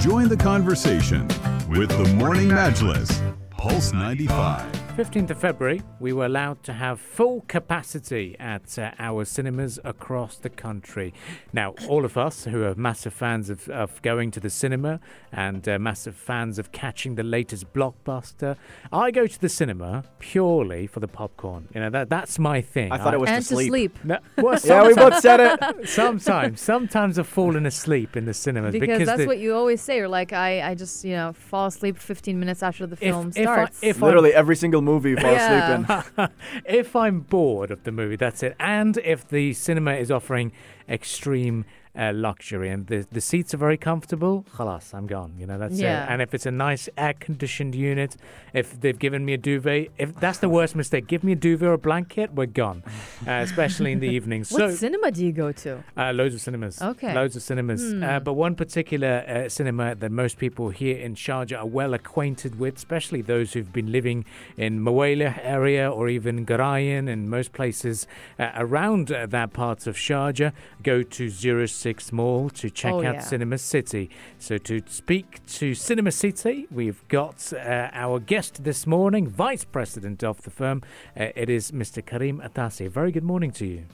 Join the conversation with the Morning Majlis, Pulse 95. 15th of February, we were allowed to have full capacity at uh, our cinemas across the country. Now, all of us who are massive fans of, of going to the cinema and uh, massive fans of catching the latest blockbuster, I go to the cinema purely for the popcorn. You know, that that's my thing. I thought it was and to sleep. No, well, Yeah, we both said it. sometimes, sometimes I've fallen asleep in the cinemas because, because, that's the, what you always say. You're like, I, I just, you know, fall asleep 15 minutes after the film if, if I, starts. if I Literally every single movie fall Yeah. if I'm bored of the movie, that's it. And if the cinema is offering extreme uh, luxury and the, the seats are very comfortable, khalas, I'm gone. You know, that's Yeah. it. And if it's a nice air conditioned unit, if they've given me a duvet, if that's the worst mistake, give me a duvet or a blanket, we're gone. Uh, especially in the evening. what So cinema do you go to? uh, loads of cinemas. Okay. Loads of cinemas. Hmm. Uh, but one particular uh, cinema that most people here in Sharjah are well acquainted with, especially those who've been living in Mawaleh area or even Garayan and most places uh, around uh, that part of Sharjah, go to 06 Mall to check Oh, out yeah. Cinema City. So to speak to Cinema City, we've got uh, our guest this morning, Vice President of the firm. Uh, it is Mr. Karim Atasi. Very good morning to you.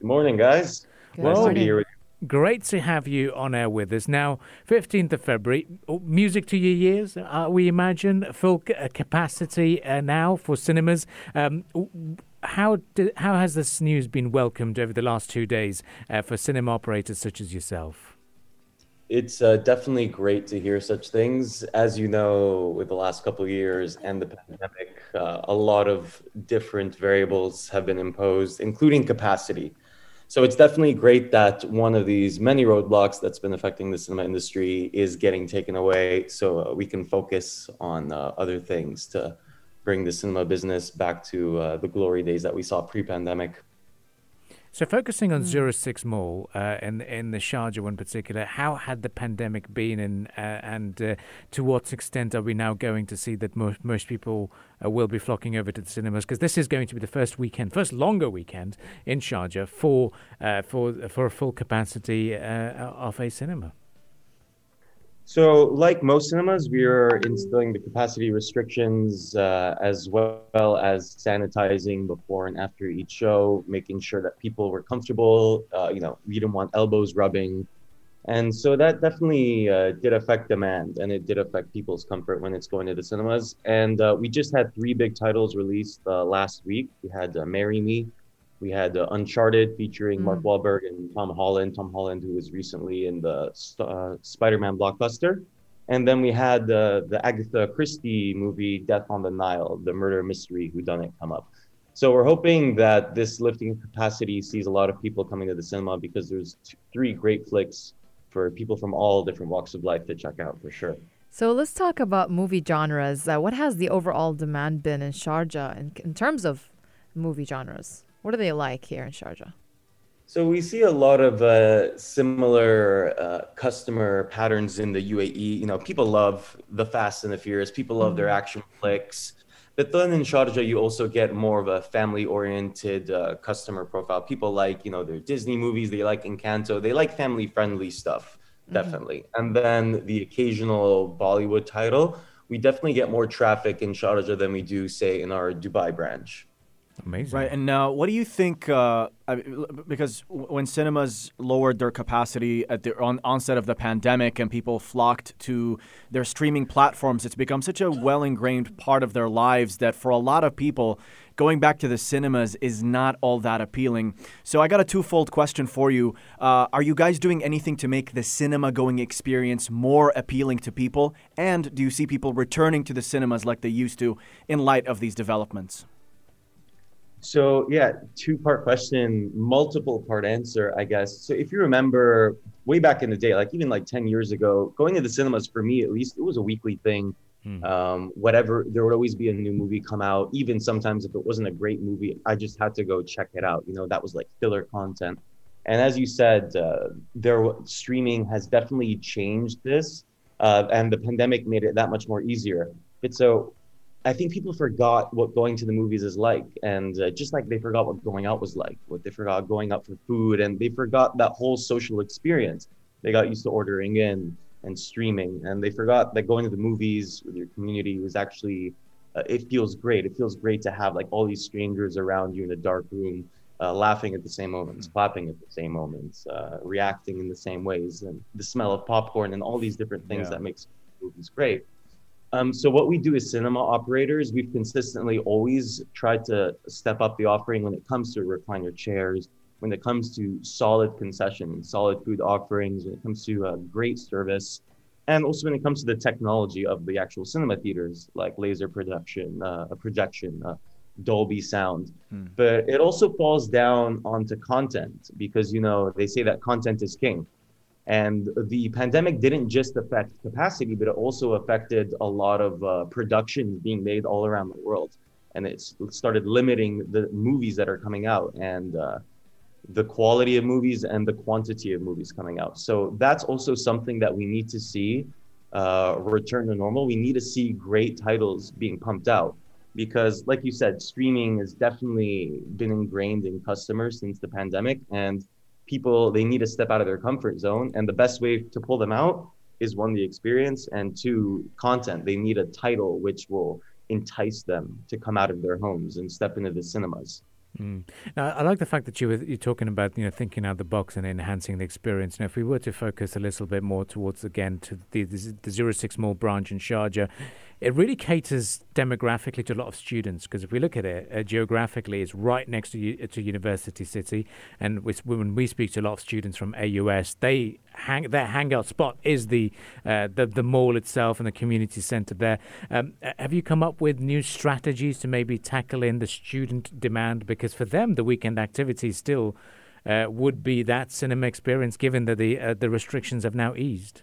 Good morning, guys. Good nice to be here with you. Great to have you on air with us. Now, 15th of February, oh, music to your ears, uh, we imagine, full capacity uh, now for cinemas. Um, w- w- how, di- how has this news been welcomed over the last two days uh, for cinema operators such as yourself? It's uh, definitely great to hear such things. As you know, with the last couple of years and the pandemic, uh, a lot of different variables have been imposed, including capacity. So it's definitely great that one of these many roadblocks that's been affecting the cinema industry is getting taken away so uh, we can focus on uh, other things to bring the cinema business back to uh, the glory days that we saw pre pandemic. So, focusing on Zero Six Mall uh, in, in the Sharjah one particular, how had the pandemic been, and, uh, and uh, to what extent are we now going to see that most, most people uh, will be flocking over to the cinemas? Because this is going to be the first weekend, first longer weekend in Sharjah for, uh, for, for a full capacity uh, of a cinema. So, like most cinemas, we are instilling the capacity restrictions uh, as well as sanitizing before and after each show, making sure that people were comfortable. Uh, you know, we didn't want elbows rubbing. And so that definitely uh, did affect demand and it did affect people's comfort when it's going to the cinemas. And uh, we just had three big titles released uh, last week. We had uh, Marry Me, we had uh, Uncharted featuring Mark Wahlberg and Tom Holland. Tom Holland, who was recently in the uh, Spider-Man blockbuster, and then we had uh, the Agatha Christie movie Death on the Nile, the murder mystery whodunit come up. So we're hoping that this lifting capacity sees a lot of people coming to the cinema because there's t- three great flicks for people from all different walks of life to check out for sure. So let's talk about movie genres. Uh, what has the overall demand been in Sharjah in, in terms of movie genres? What are they like here in Sharjah? So we see a lot of uh, similar uh, customer patterns in the UAE. You know, people love the Fast and the Furious. People love their action flicks. But then in Sharjah, you also get more of a family-oriented uh, customer profile. People like, you know, their Disney movies. They like Encanto. They like family-friendly stuff, definitely. And then the occasional Bollywood title. We definitely get more traffic in Sharjah than we do, say, in our Dubai branch. Amazing. Right, and now, what do you think? Uh, because when cinemas lowered their capacity at the on- onset of the pandemic and people flocked to their streaming platforms, it's become such a well ingrained part of their lives that for a lot of people, going back to the cinemas is not all that appealing. So I got a twofold question for you. Uh, are you guys doing anything to make the cinema going experience more appealing to people? And do you see people returning to the cinemas like they used to in light of these developments? So yeah, two part question, multiple part answer, I guess. So if you remember way back in the day, like even like 10 years ago, going to the cinemas for me at least, it was a weekly thing. Um, whatever, there would always be a new movie come out. Even sometimes if it wasn't a great movie, I just had to go check it out. You know, that was like filler content. And as you said, uh, there streaming has definitely changed this, uh, and the pandemic made it that much more easier. But so I think people forgot what going to the movies is like, and uh, just like they forgot what going out was like, what they forgot going out for food, and they forgot that whole social experience. They got used to ordering in, and streaming, and they forgot that going to the movies with your community was actually uh, it feels great. It feels great to have like all these strangers around you in a dark room, uh, laughing at the same moments, clapping at the same moments, uh, reacting in the same ways, and the smell of popcorn and all these different things Yeah. that makes movies great. Um, so what we do as cinema operators, we've consistently always tried to step up the offering when it comes to recliner chairs, when it comes to solid concessions, solid food offerings, when it comes to uh, great service, and also when it comes to the technology of the actual cinema theaters, like laser production, uh, a projection, uh, Dolby sound. But it also falls down onto content because you know they say that content is king. And the pandemic didn't just affect capacity, but it also affected a lot of uh, productions being made all around the world. And it started limiting the movies that are coming out and uh, the quality of movies and the quantity of movies coming out. So that's also something that we need to see uh, return to normal. We need to see great titles being pumped out because, like you said, streaming has definitely been ingrained in customers since the pandemic. And people they need to step out of their comfort zone and the best way to pull them out is one the experience and two content they need a title which will entice them to come out of their homes and step into the cinemas Mm. Now, I like the fact that you were you're talking about you know thinking out the box and enhancing the experience. Now, if we were to focus a little bit more towards again to the the, the zero six mall branch in Sharjah, it really caters demographically to a lot of students because if we look at it uh, geographically, it's right next to to University City, and with, when we speak to a lot of students from AUS, they hang their hangout spot is the uh, the the mall itself and the community centre there. Um, uh, have you come up with new strategies to maybe tackle in the student demand? Because for them, the weekend activity still uh, would be that cinema experience, given that the uh, the restrictions have now eased.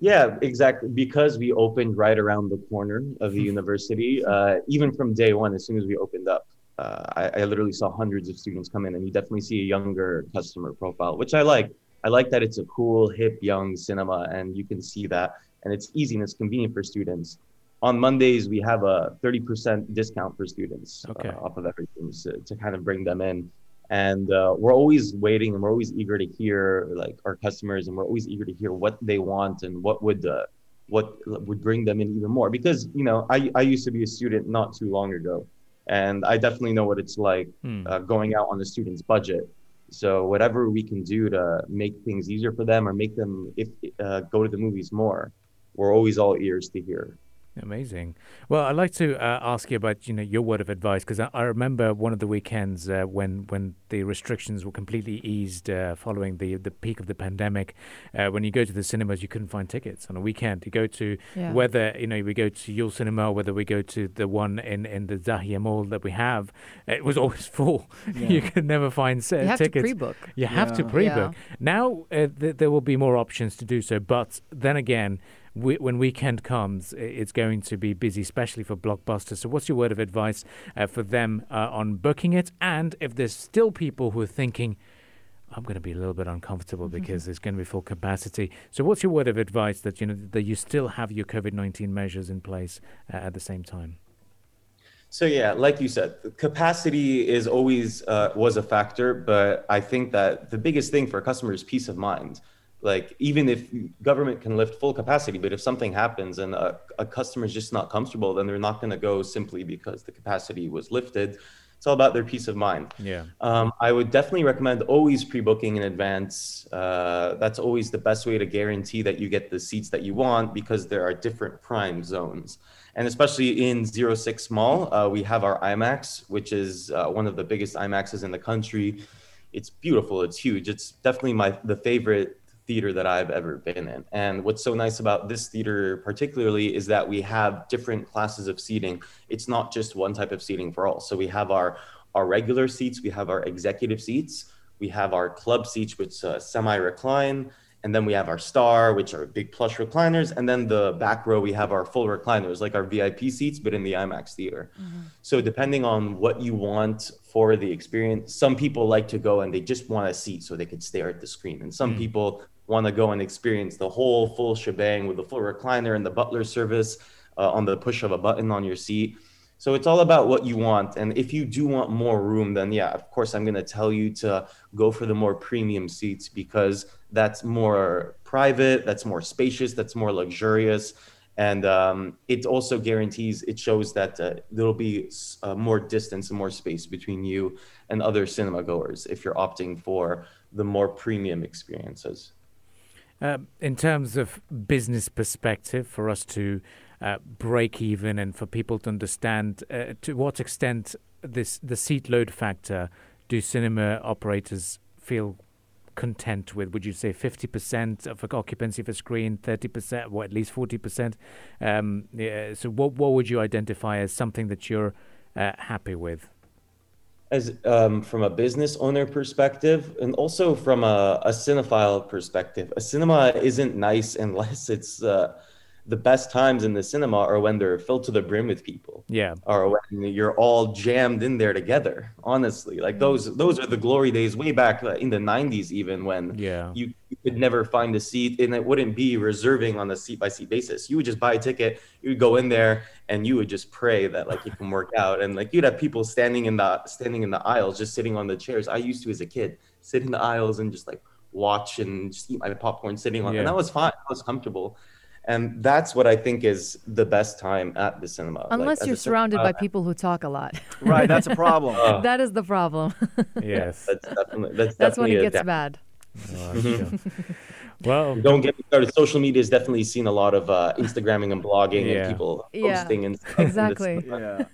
Yeah exactly because we opened right around the corner of the university uh, even from day one as soon as we opened up uh, I, I literally saw hundreds of students come in and you definitely see a younger customer profile which i like. I like that it's a cool hip young cinema and you can see that and it's easy and it's convenient for students. On mondays we have a 30% discount for students Okay. uh, off of everything so, to kind of bring them in and uh, we're always waiting and we're always eager to hear like our customers and we're always eager to hear what they want and what would uh, what would bring them in even more. Because you know I, I used to be a student not too long ago and i definitely know what it's like Hmm. uh, going out on a student's budget. So whatever we can do to make things easier for them or make them if uh, go to the movies more we're always all ears to hear Amazing. Well, I'd like to uh, ask you about you know your word of advice because I, I remember one of the weekends uh, when when the restrictions were completely eased uh, following the the peak of the pandemic. Uh, when you go to the cinemas, you couldn't find tickets on a weekend. You go to Yeah. whether you know we go to your cinema, whether we go to the one in in the Zahia Mall that we have, it was always full. you could never find uh, You have to tickets. pre-book. You have to pre-book. Now uh, th- there will be more options to do so, but then again, we, when weekend comes, it's going to be busy, especially for blockbusters. So, what's your word of advice uh, for them uh, on booking it? And if there's still people who are thinking, I'm going to be a little bit uncomfortable because there's going to be full capacity. So, what's your word of advice that you know that you still have your COVID nineteen measures in place uh, at the same time? So yeah, like you said, capacity is always uh, was a factor, but I think that the biggest thing for a customer is peace of mind. Like even if government can lift full capacity, but if something happens and a, a customer is just not comfortable, then they're not going to go simply because the capacity was lifted. It's all about their peace of mind. Yeah. Um, I would definitely recommend always pre-booking in advance. Uh, that's always the best way to guarantee that you get the seats that you want because there are different prime zones. And especially in 06 Mall, uh, we have our IMAX, which is uh, one of the biggest imaxes in the country. It's beautiful. It's huge. It's definitely my the favorite theater that I've ever been in. And what's so nice about this theater particularly is that we have different classes of seating. It's not just one type of seating for all. So we have our our regular seats, we have our executive seats, we have our club seats, which uh, semi-recline, and then we have our star, which are big plush recliners, and then the back row we have our full recliners, like our VIP seats, but in the IMAX theater. So depending on what you want for the experience, some people like to go and they just want a seat so they could stare at the screen, and some people want to go and experience the whole full shebang with the full recliner and the butler service uh, on the push of a button on your seat. So it's all about what you want. And if you do want more room, then yeah, of course, I'm going to tell you to go for the more premium seats because that's more private, that's more spacious, that's more luxurious. And um, it also guarantees, it shows that uh, there'll be uh, more distance and more space between you and other cinema goers if you're opting for the more premium experiences. Uh, in terms of business perspective, for us to uh, break even and for people to understand uh, to what extent this the seat load factor do cinema operators feel content with? Would you say 50% of occupancy of a screen, 30%, or at least 40%? Um, yeah, so, what, what would you identify as something that you're uh, happy with? As um, from a business owner perspective, and also from a, a cinephile perspective, a cinema isn't nice unless it's uh, the best times in the cinema are when they're filled to the brim with people. Yeah. Or when you're all jammed in there together. Honestly, like those those are the glory days way back uh, in the 90s even when yeah. you, you could never find a seat and it wouldn't be reserving on a seat by seat basis. You would just buy a ticket, you would go in there and you would just pray that like it can work out and like you'd have people standing in the standing in the aisles just sitting on the chairs. I used to as a kid sit in the aisles and just like watch and just eat my popcorn sitting on Yeah. and that was fine. I was comfortable and that's what I think is the best time at the cinema. Unless as you're a surrounded by people who talk a lot. Right, that's a problem. uh, that is the problem. Yes. that's definitely that's, That's when it gets da- bad. Oh, sure. well, Don't get me started. Social media has definitely seen a lot of uh, Instagramming and blogging Yeah. and people Yeah, posting and stuff. and exactly. yeah.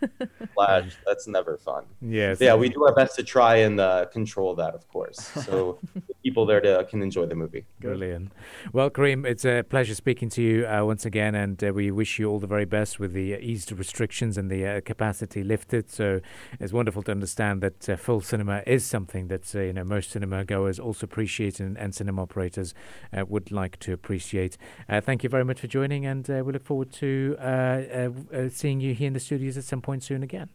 Flash. That's never fun. yes. Yeah, we do our best to try and uh, control that, of course. So the people there to, can enjoy the movie. Brilliant. Well, Kareem, it's a pleasure speaking to you uh, once again, and uh, we wish you all the very best with the uh, eased restrictions and the uh, capacity lifted. So it's wonderful to understand that uh, full cinema is something that uh, you know most cinema goers also appreciate and, and cinema operators uh, would like to appreciate. Uh, thank you very much for joining, and uh, we look forward to uh, uh, uh, seeing you here in the studios at some point soon again.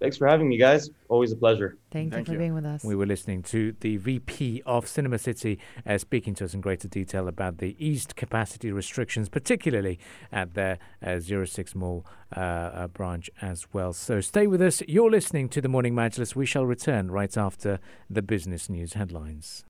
Thanks for having me, guys. Always a pleasure. Thank, Thank you you. for being with us. We were listening to the VP of Cinema City uh, speaking to us in greater detail about the eased capacity restrictions, particularly at their uh, 06 Mall uh, uh, branch as well. So stay with us. You're listening to the Morning Majlis. We shall return right after the business news headlines.